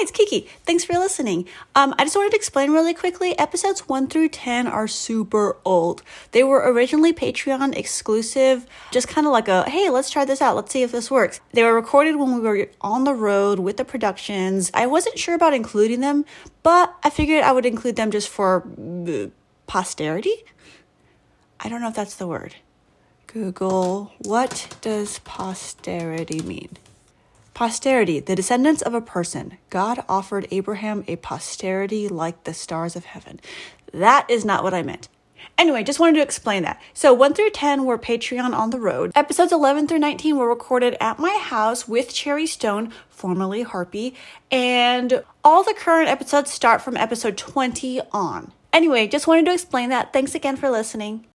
It's Kiki. Thanks for listening. Um, I just wanted to explain really quickly episodes 1 through 10 are super old. They were originally Patreon exclusive, just kind of like a hey, let's try this out, let's see if this works. They were recorded when we were on the road with the productions. I wasn't sure about including them, but I figured I would include them just for uh, posterity. I don't know if that's the word. Google, what does posterity mean? Posterity, the descendants of a person. God offered Abraham a posterity like the stars of heaven. That is not what I meant. Anyway, just wanted to explain that. So 1 through 10 were Patreon on the road. Episodes 11 through 19 were recorded at my house with Cherry Stone, formerly Harpy, and all the current episodes start from episode 20 on. Anyway, just wanted to explain that. Thanks again for listening.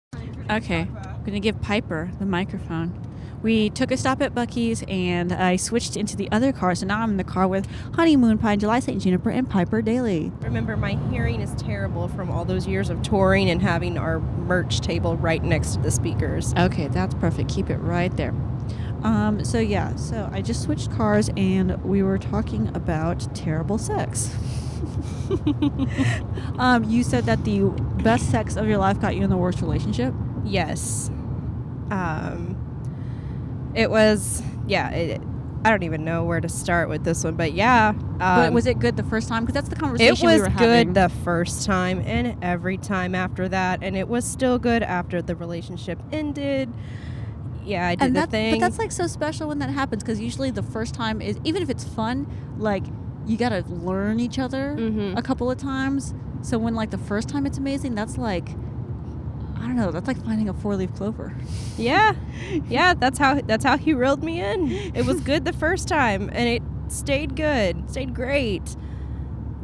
Okay, I'm gonna give Piper the microphone. We took a stop at Buc-ee's and I switched into the other car, so now I'm in the car with Honeymoon Pie, July St. Juniper, and Piper Daly. Remember, my hearing is terrible from all those years of touring and having our merch table right next to the speakers. Okay, that's perfect. Keep it right there. Um, so yeah, so I just switched cars and we were talking about terrible sex. um, you said that the best sex of your life got you in the worst relationship. Yes. Um, it was, yeah, it, I don't even know where to start with this one, but yeah. Um, but was it good the first time? Because that's the conversation it was we good the first time and every time after that, and it was still good after the relationship ended. Yeah, I did and the that, thing. But that's like so special when that happens because usually the first time is even if it's fun, like you gotta learn each other Mhm. a couple of times. So when like the first time it's amazing, that's like I don't know, that's like finding a four leaf clover. Yeah, yeah. That's how that's how he reeled me in. It was good the first time, and it stayed good, stayed great.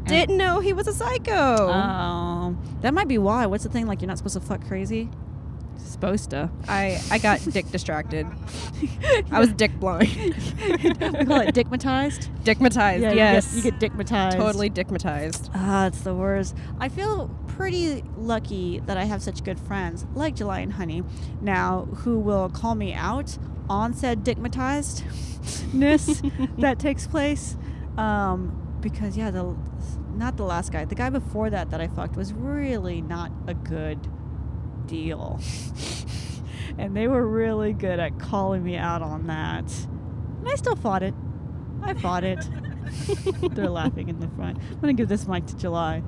Didn't know he was a psycho. Um, that might be why. What's the thing? Like you're not supposed to fuck crazy. Supposed to. I I got dick distracted. I was dick blind, we call it dickmatized. dickmatized. Yeah, yes, you get, you get dickmatized. totally dickmatized. Ah, it's the worst. I feel pretty lucky that I have such good friends like July and Honey now who will call me out on said dickmatizedness that takes place. Um, because yeah, the not the last guy, the guy before that that I fucked was really not a good deal. and they were really good at calling me out on that. And I still fought it. I fought it. They're laughing in the front. I'm gonna give this mic to July.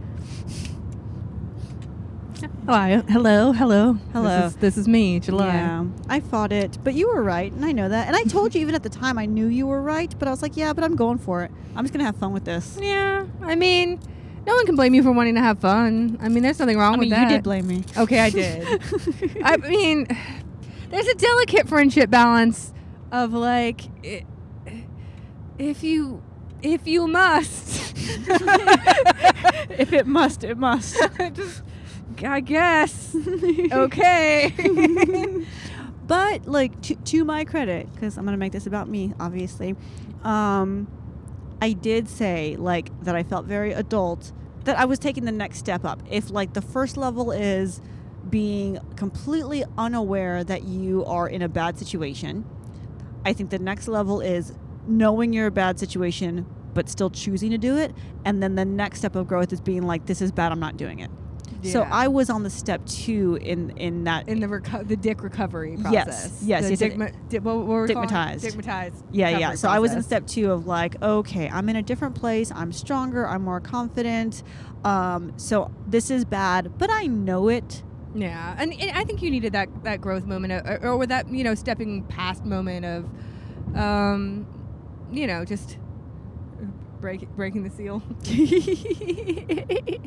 Oh, Hi, hello, hello, Hello. This is, this is me, July. Yeah, I fought it, but you were right, and I know that. And I told you even at the time I knew you were right, but I was like, yeah, but I'm going for it. I'm just gonna have fun with this. Yeah, I mean, no one can blame you for wanting to have fun. I mean, there's nothing wrong I mean, with that. you did blame me. Okay, I did. I mean, there's a delicate friendship balance of like, i- if you, if you must, if it must, it must. just, I guess. okay. but like to, to my credit, because I'm gonna make this about me, obviously. Um, I did say like that I felt very adult. That I was taking the next step up. If like the first level is being completely unaware that you are in a bad situation, I think the next level is knowing you're a bad situation but still choosing to do it, and then the next step of growth is being like, this is bad, I'm not doing it. So I was on the step two in in that in the reco- the dick recovery process. yes, The yes, Dick, di- what, what were we calling it? Dickmatized. Dickmatized. Yeah, yeah. So I was in step two of like, okay, I'm in a different place. I'm stronger. I'm more confident. Um, so this is bad, but I know it. Yeah, and, and I think you needed that that growth moment, or, or that you know stepping past moment of, um, you know, just break breaking the seal. you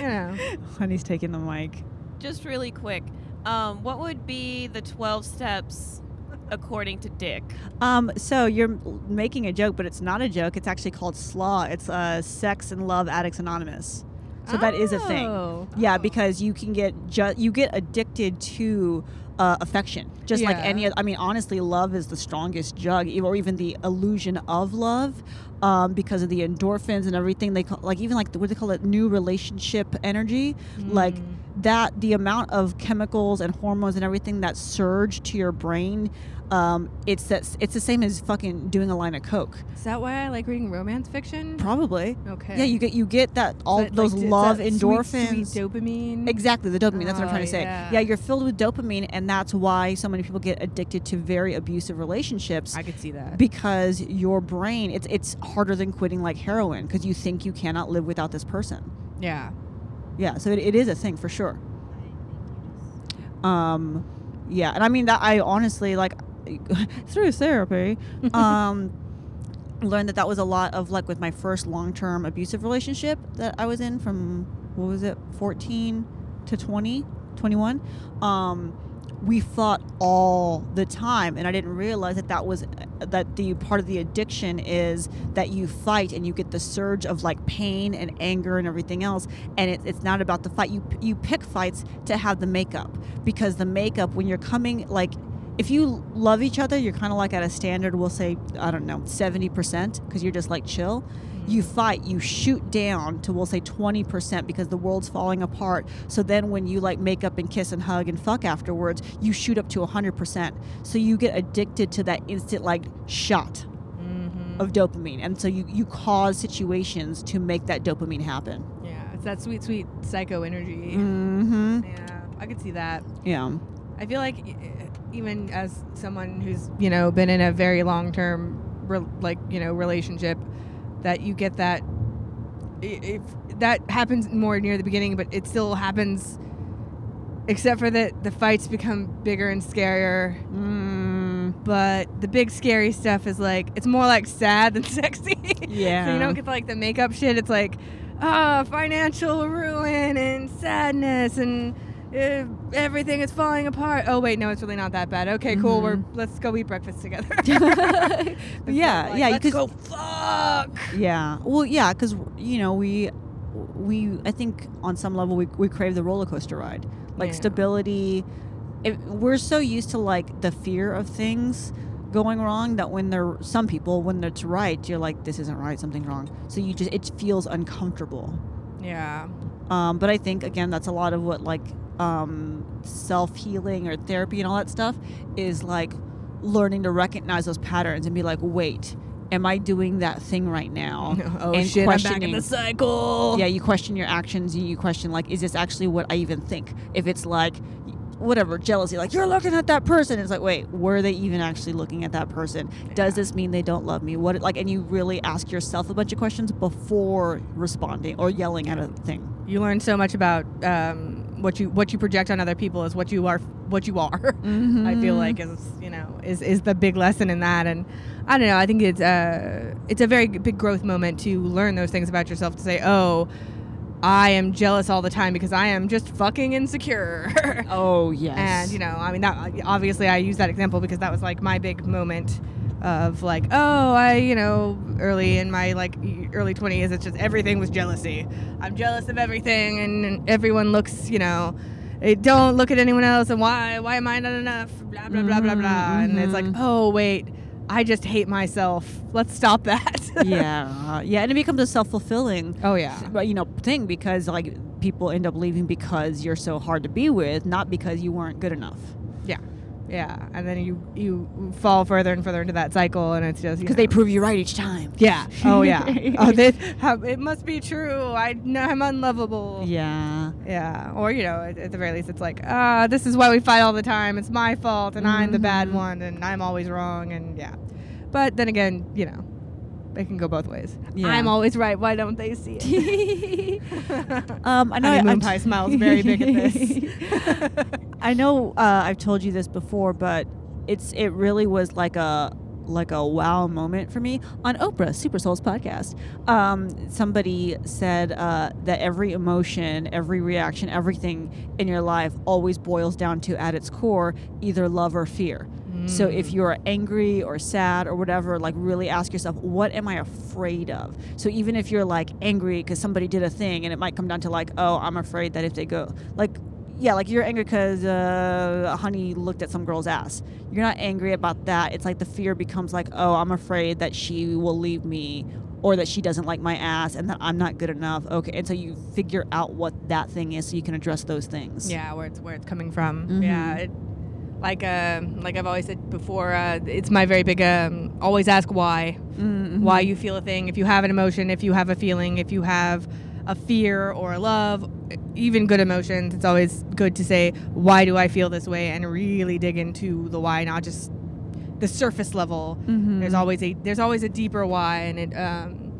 know, Honey's taking the mic. Just really quick, um, what would be the 12 steps according to Dick? Um, so you're making a joke, but it's not a joke. It's actually called SLAW. It's uh, Sex and Love Addicts Anonymous. So that is a thing. Oh. Yeah, because you can get ju- you get addicted to uh, affection, just like any. oth- I mean, honestly, love is the strongest drug, or even the illusion of love, um, because of the endorphins and everything. They call like even like what do they call it, new relationship energy. Like Mm. That the amount of chemicals and hormones and everything that surge to your brain um, it's that it's the same as fucking doing a line of coke Is that why I like reading romance fiction? probably Okay. yeah you get you get that all those d- love that sweet, endorphins sweet dopamine. Exactly, the dopamine. That's what I'm Oh, trying to say. yeah. Yeah. you're filled with dopamine, and that's why so many people get addicted to very abusive relationships I could see that. because your brain it's it's harder than quitting like heroin because you think you cannot live without this person. yeah. Yeah, so it, it is a thing for sure. Um, yeah, and I mean that I honestly like through therapy, um, learned that that was a lot of like with my first long term abusive relationship that I was in from what was it 14 to 20, 21. Um, we fought all the time and i didn't realize that that was that the part of the addiction is that you fight and you get the surge of like pain and anger and everything else and it, it's not about the fight. You you pick fights to have the makeup because the makeup when you're coming like if you love each other you're kind of like at a standard we'll say i don't know 70% because you're just like chill you fight you shoot down to we'll say 20% because the world's falling apart so then when you like make up and kiss and hug and fuck afterwards you shoot up to 100% so you get addicted to that instant like shot Mm-hmm. of dopamine and so you you cause situations to make that dopamine happen Yeah. It's that sweet, sweet psycho energy. mm-hmm Yeah. I could see that. yeah I feel like even as someone who's you know been in a very long term re- like you know relationship, that you get that if that happens more near the beginning, but it still happens. Except for that, the fights become bigger and scarier. mm, But the big scary stuff is like it's more like sad than sexy. Yeah. so you don't get like the makeup shit. It's like ah, financial ruin and sadness and uh, everything is falling apart. Oh wait, no, it's really not that bad. Okay, cool. We're let's go eat breakfast together. yeah Like, yeah let's go fuck. Yeah. Well, yeah, because you know we we I think on some level we we crave the roller coaster ride, like Yeah. stability. It, we're so used to like the fear of things going wrong that when they're some people when it's right you're like this isn't right something's wrong so you just it feels uncomfortable Yeah. um, but i think again that's a lot of what like um, self-healing or therapy and all that stuff is like learning to recognize those patterns and be like wait am i doing that thing right now? Oh and shit! I'm back in the cycle. yeah you question your actions and you question like is this actually what i even think? If it's like whatever jealousy like you're looking at that person. It's like wait were they even actually looking at that person? Does this mean they don't love me? What like and you really ask yourself a bunch of questions before responding or yelling at a thing. You learn so much about um, what you what you project on other people is what you are what you are. I feel like is you know is is the big lesson in that, and I don't know. I think it's uh it's a very big growth moment to learn those things about yourself. To say, oh, I am jealous all the time because I am just fucking insecure. oh yes And you know, I mean, that obviously I use that example because that was like my big moment of like, oh, I, you know, early in my like early 20s, it's just everything was jealousy. I'm jealous of everything, and everyone looks, you know, eh, don't look at anyone else, and why, why am I not enough? Blah blah blah blah blah. And it's like, Mhm. oh wait, I just hate myself. Let's stop that. yeah yeah and it becomes a self-fulfilling Oh yeah. but you know thing because like people end up leaving because you're so hard to be with not because you weren't good enough Yeah. And then you you fall further and further into that cycle, and it's just because they prove you right each time Yeah. Oh yeah. oh, they, how, it must be true. I know I'm unlovable. yeah Yeah. Or you know, at, at the very least, it's like, ah, this is why we fight all the time. It's my fault, and I'm the bad Mhm. one, and I'm always wrong, and yeah. But then again, you know, it can go both ways. Yeah. I'm always right. Why don't they see it? Um, I know. Honeymoon I'm- Pie smiles very big at this. I know. Uh, I've told you this before, but it's it really was like a like a wow moment for me on Oprah Super Souls podcast. Um, somebody said uh, that every emotion, every reaction, everything in your life always boils down to at its core either love or fear. So if you're angry or sad or whatever, like really ask yourself, what am I afraid of? So even if you're like angry because somebody did a thing, and it might come down to like, oh, I'm afraid that if they go, like, yeah, like you're angry because uh, honey looked at some girl's ass. You're not angry about that. It's like the fear becomes like, oh, I'm afraid that she will leave me or that she doesn't like my ass and that I'm not good enough. Okay, and so you figure out what that thing is so you can address those things. Yeah, where it's where it's coming from. Mhm. Yeah, it, like um, like I've always said before, uh, it's my very big um, always ask why, Mhm. why you feel a thing. If you have an emotion, if you have a feeling, if you have a fear or a love, even good emotions, it's always good to say why do I feel this way and really dig into the why, not just the surface level. Mhm. There's always a there's always a deeper why, and it um,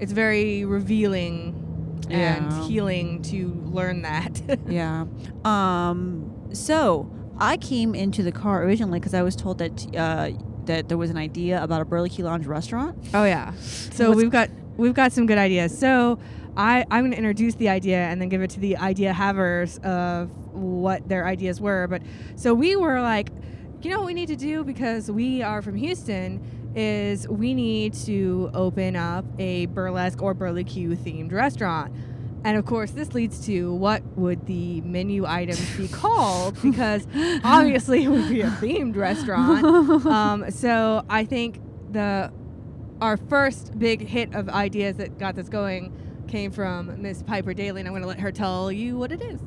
it's very revealing Yeah. and healing to learn that. Yeah. Um. So I came into the car originally because I was told that uh, that there was an idea about a Burley Key Lounge restaurant. Oh yeah. So What's- we've got we've got some good ideas. So I I'm going to introduce the idea and then give it to the idea havers of what their ideas were. But so we were like, you know what we need to do because we are from Houston is we need to open up a burlesque or burley Q themed restaurant. And of course, this leads to what would the menu items be called? Because obviously, it would be a themed restaurant. Um, so I think the our first big hit of ideas that got this going came from Miss Piper Daly, and I'm going to let her tell you what it is.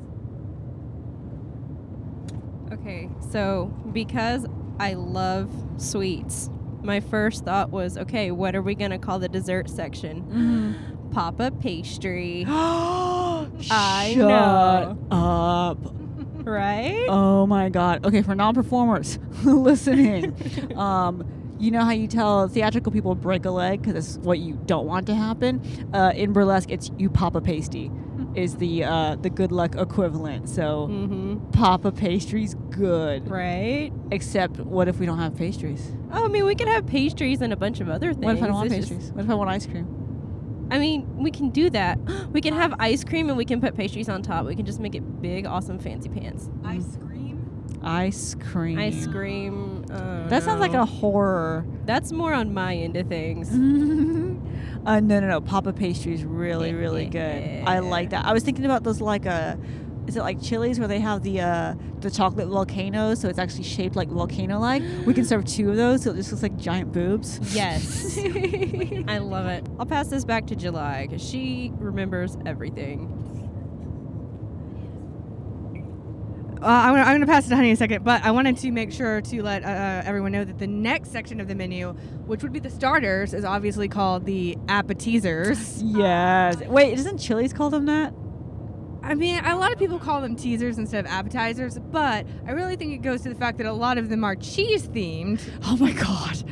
Okay, so because I love sweets, my first thought was, okay, what are we gonna call the dessert section? Mm-hmm. Papa pastry, I know. up. right? Oh my god. Okay, for non-performers listening, um, you know how you tell theatrical people break a leg because it's what you don't want to happen. Uh, in burlesque, it's you pop a pasty, is the uh, the good luck equivalent. So Mm-hmm. pop a pastry's good. Right? Except, what if we don't have pastries? Oh, I mean, we could have pastries and a bunch of other things. What if I don't want It's just- pastries? What if I want ice cream? I mean, we can do that. We can have ice cream and we can put pastries on top. We can just make it big, awesome, fancy pants. Ice cream. Ice cream. Ice cream. Uh, That sounds like a horror. That's more on my end of things. uh, no, no, no. Papa pastry is really, really good. I like that. I was thinking about those like uh is it like Chili's where they have the uh, the chocolate volcanoes, so it's actually shaped like volcano like. We can serve two of those, so it just looks like giant boobs. Yes. I love it. I'll pass this back to July because she remembers everything. Uh, I'm gonna, I'm gonna pass it to Honey in a second, but I wanted to make sure to let uh, everyone know that the next section of the menu, which would be the starters, is obviously called the appetizers. yes. Wait, isn't Chili's call them that? I mean, a lot of people call them teasers instead of appetizers, but I really think it goes to the fact that a lot of them are cheese themed. Oh my god.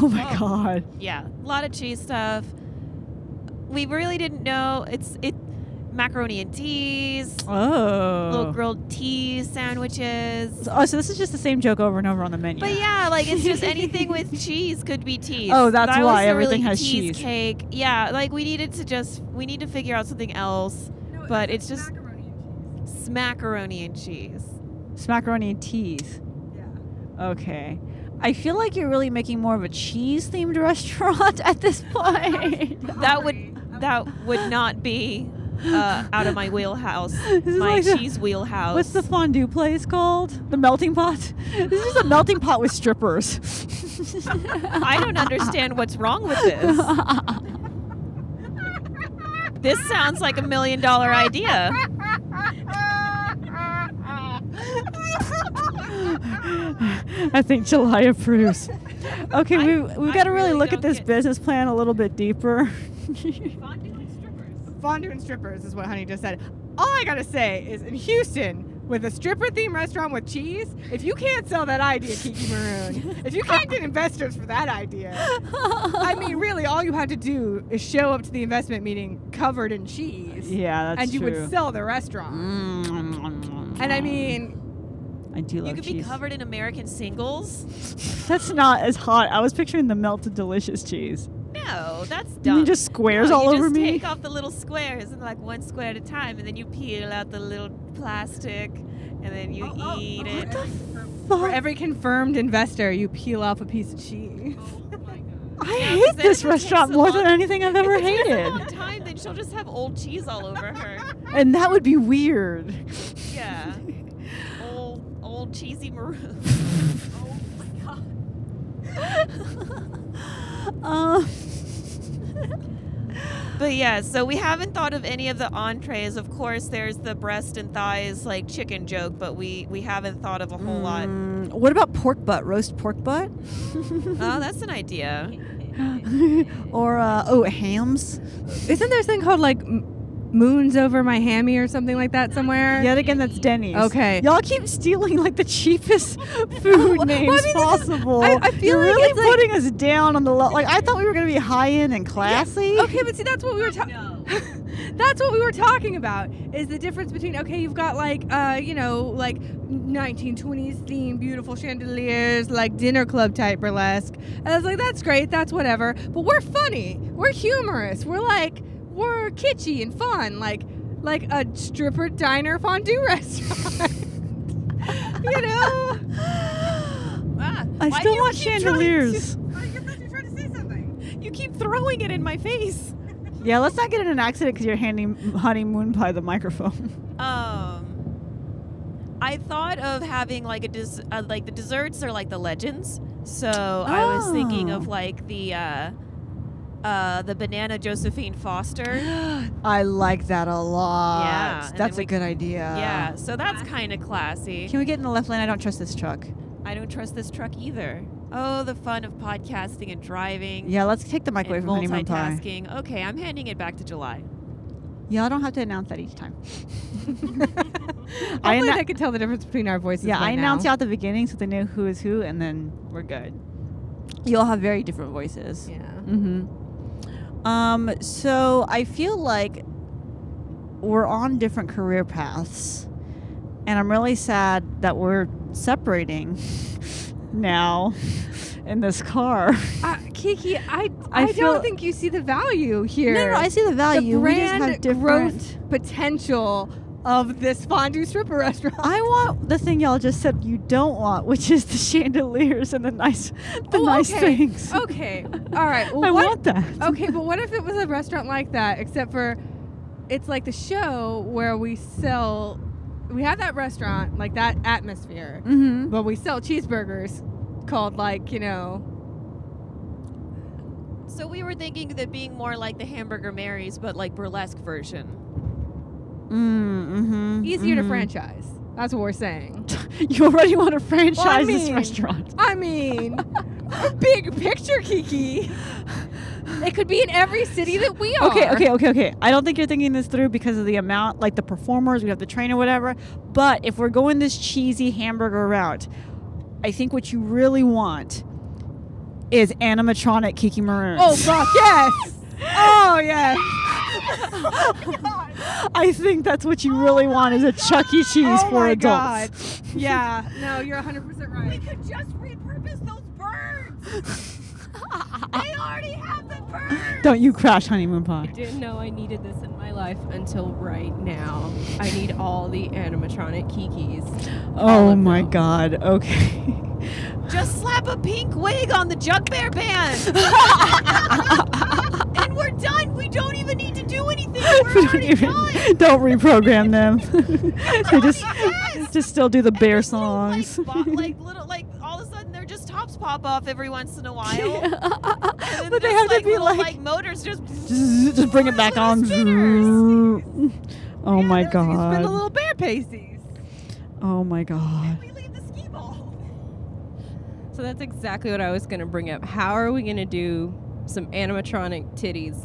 Oh my Oh. god. Yeah, a lot of cheese stuff. We really didn't know. It's it macaroni and cheese, Oh. little grilled cheese sandwiches. Oh, so this is just the same joke over and over on the menu. But yeah, like it's just anything with cheese could be teased. Oh, that's That why was a everything really has cheese. cheesecake. Yeah, like we needed to just we need to figure out something else. But it's just macaroni and cheese. Smackaroni and teas. Yeah. Okay. I feel like you're really making more of a cheese themed restaurant at this point. That would that would not be uh, out of my wheelhouse. This my like cheese wheelhouse. What's the fondue place called? The melting pot? This is a melting pot with strippers. I don't understand what's wrong with this. This sounds like a million dollar idea. I think July approves. Okay, I- we've, we've got to really look at this business plan a little bit deeper. Fondue and strippers is what Honey just said. All I gotta say is in Houston, with a stripper themed restaurant with cheese, if you can't sell that idea, Kiki Maroon, if you can't get investors for that idea, I mean, really, all you have to do is show up to the investment meeting covered in cheese, yeah, that's true. and you true. would sell the restaurant. Mm. And I mean, I do love You could cheese. be covered in American singles. That's not as hot. I was picturing the melted delicious cheese. No, that's You dumb. mean just squares No, all you over just me? Take off the little squares and like one square at a time, and then you peel out the little plastic, and then you Oh, eat it. for every confirmed investor, you peel off a piece of cheese. I Yeah, 'cause hate this restaurant more long- than anything I've ever if it takes a long hated. time, then she'll just have old cheese all over her. And that would be weird. Yeah, old old cheesy maroon. Oh my god. um, But yeah, so we haven't thought of any of the entrees. Of course, there's the breast and thighs like chicken joke, but we we haven't thought of a whole lot. Mm, what about pork butt? Roast pork butt? Oh, that's an idea. or uh, oh, hams? Isn't there something called like m- moons over my hammy or something like that somewhere? Yet again, that's Denny's. Okay. Y'all keep stealing like the cheapest food Well, I names mean, this is- possible. I- I feel You're like really it's like- putting us down on the low. Like I thought we were gonna be high end and classy. Okay, but see, that's what we were talking. that's what we were talking about. Is the difference between okay, you've got like uh, you know, like 1920s theme, beautiful chandeliers, like dinner club type burlesque. And I was like, that's great, that's whatever. But we're funny, we're humorous, we're like, we're kitschy and fun, like, like a stripper diner fondue restaurant. you know. Ah, I still want keep to- chandeliers. I guess you're trying to say something. You keep throwing it in my face. Yeah, let's not get in an accident because you're handing honeymoon pie the microphone. Um, I thought of having like a des- uh, like the desserts are like the legends. So I was thinking of Oh. like the uh, uh, the banana Josephine Foster. I like that a lot. Yeah, that's a we- good idea. yeah, so that's kind of classy. Can we get in the left lane? I don't trust this truck. I don't trust this truck either. Oh, the fun of podcasting and driving. Yeah, let's take the mic away from honeymoon pie. multitasking. Okay, I'm handing it back to July. Y'all don't have to announce that each time. I anno- I could tell the difference between our voices. yeah, I announce now. you at the beginning so they know who is who, and then we're good. You all have very different voices. Yeah. Mm-hmm. Um, so I feel like we're on different career paths, and I'm really sad that we're separating now in this car. Uh, Kiki, I I I, feel- don't think you see the value here. No, no, I see the value. The we just have different. growth potential of this fondue stripper restaurant. I want the thing y'all just said you don't want, which is the chandeliers and the nice, the Oh, nice okay. things. Okay. All right. Well, I what, want that. okay, but what if it was a restaurant like that, except for it's like the show where we sell, we have that restaurant, like that atmosphere, Mm-hmm. but we sell cheeseburgers called, like, you know, So we were thinking that being more like the Hamburger Marys, but like burlesque version. Mm-hmm. easier to franchise. That's what we're saying. You already want to franchise this mean- restaurant. I mean, big picture, Kiki. It could be in every city that we are. Okay, okay, okay, okay. I don't think you're thinking this through because of the amount, like the performers, we have the train or whatever. But if we're going this cheesy hamburger route, I think what you really want is animatronic Kiki Maroon. Oh fuck yes! Oh yes! I think that's what you really want is a Chuck E. Cheese oh for my adults. god! Yeah, no, you're 100 percent right. We could just repurpose those birds. they already have the birds. Don't you crash honeymoon pie. Didn't know I needed this in my life until right now. I need all the animatronic kikis. Oh my them. god. Okay. Just slap a pink wig on the Jug Bear band. we're done. We don't even need to do anything. We're don't, already even- done. don't reprogram them. they just Yes. just still do the And bear like, songs. bo- like little, like all of a sudden, their just tops pop off every once in a while. Then but they have to be little, like, like motors just. just, just bring it back on. Oh my You spin the god. little bear pasties. Oh my god. We leave the Skee-Ball. So that's exactly what I was going to bring up. How are we going to do some animatronic titties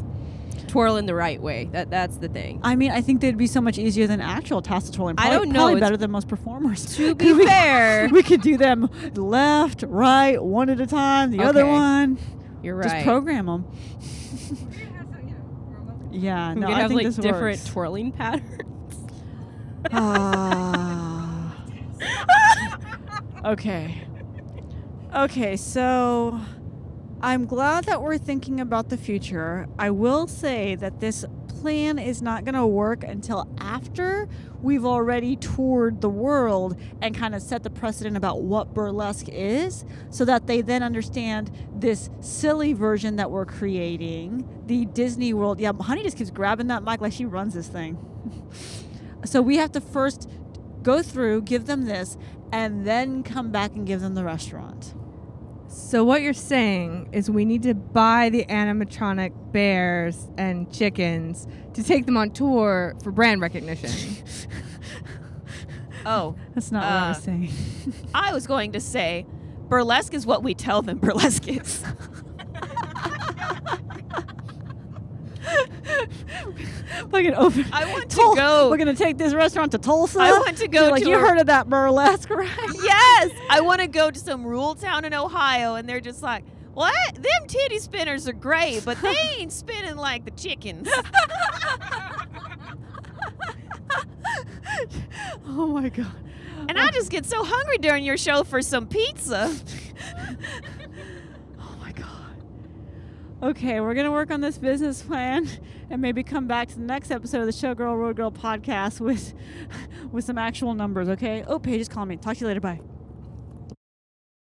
twirling the right way? That that's the thing. I mean, I think they'd be so much easier than actual tassel twirling. I don't know, Probably better than most performers. To 'Cause be we- fair, we could do them left, right, one at a time. The other one, you're right. just program them. Yeah, we no, could I have think like this different works. twirling patterns. Ah. okay. Okay, so I'm glad that we're thinking about the future. I will say that this plan is not going to work until after we've already toured the world and kind of set the precedent about what burlesque is so that they then understand this silly version that we're creating, the Disney World. Yeah, Honey just keeps grabbing that mic like she runs this thing. so we have to first go through, give them this, and then come back and give them the restaurant. So what you're saying is we need to buy the animatronic bears and chickens to take them on tour for brand recognition. Oh, That's not what I was Uh, saying. I was going to say, burlesque is what we tell them burlesque is. Open. I want to Tul- go. We're gonna take this restaurant to Tulsa. I want to go You're like to you heard of that burlesque, right? yes, I want to go to some rural town in Ohio, and they're just like, "What? Them titty spinners are great, but they ain't spinning like the chickens." oh my god. And I just get so hungry during your show for some pizza. Okay, we're gonna work on this business plan and maybe come back to the next episode of the Showgirl Road Girl podcast with with some actual numbers. Okay. Oh, Paige is calling me. Talk to you later. Bye.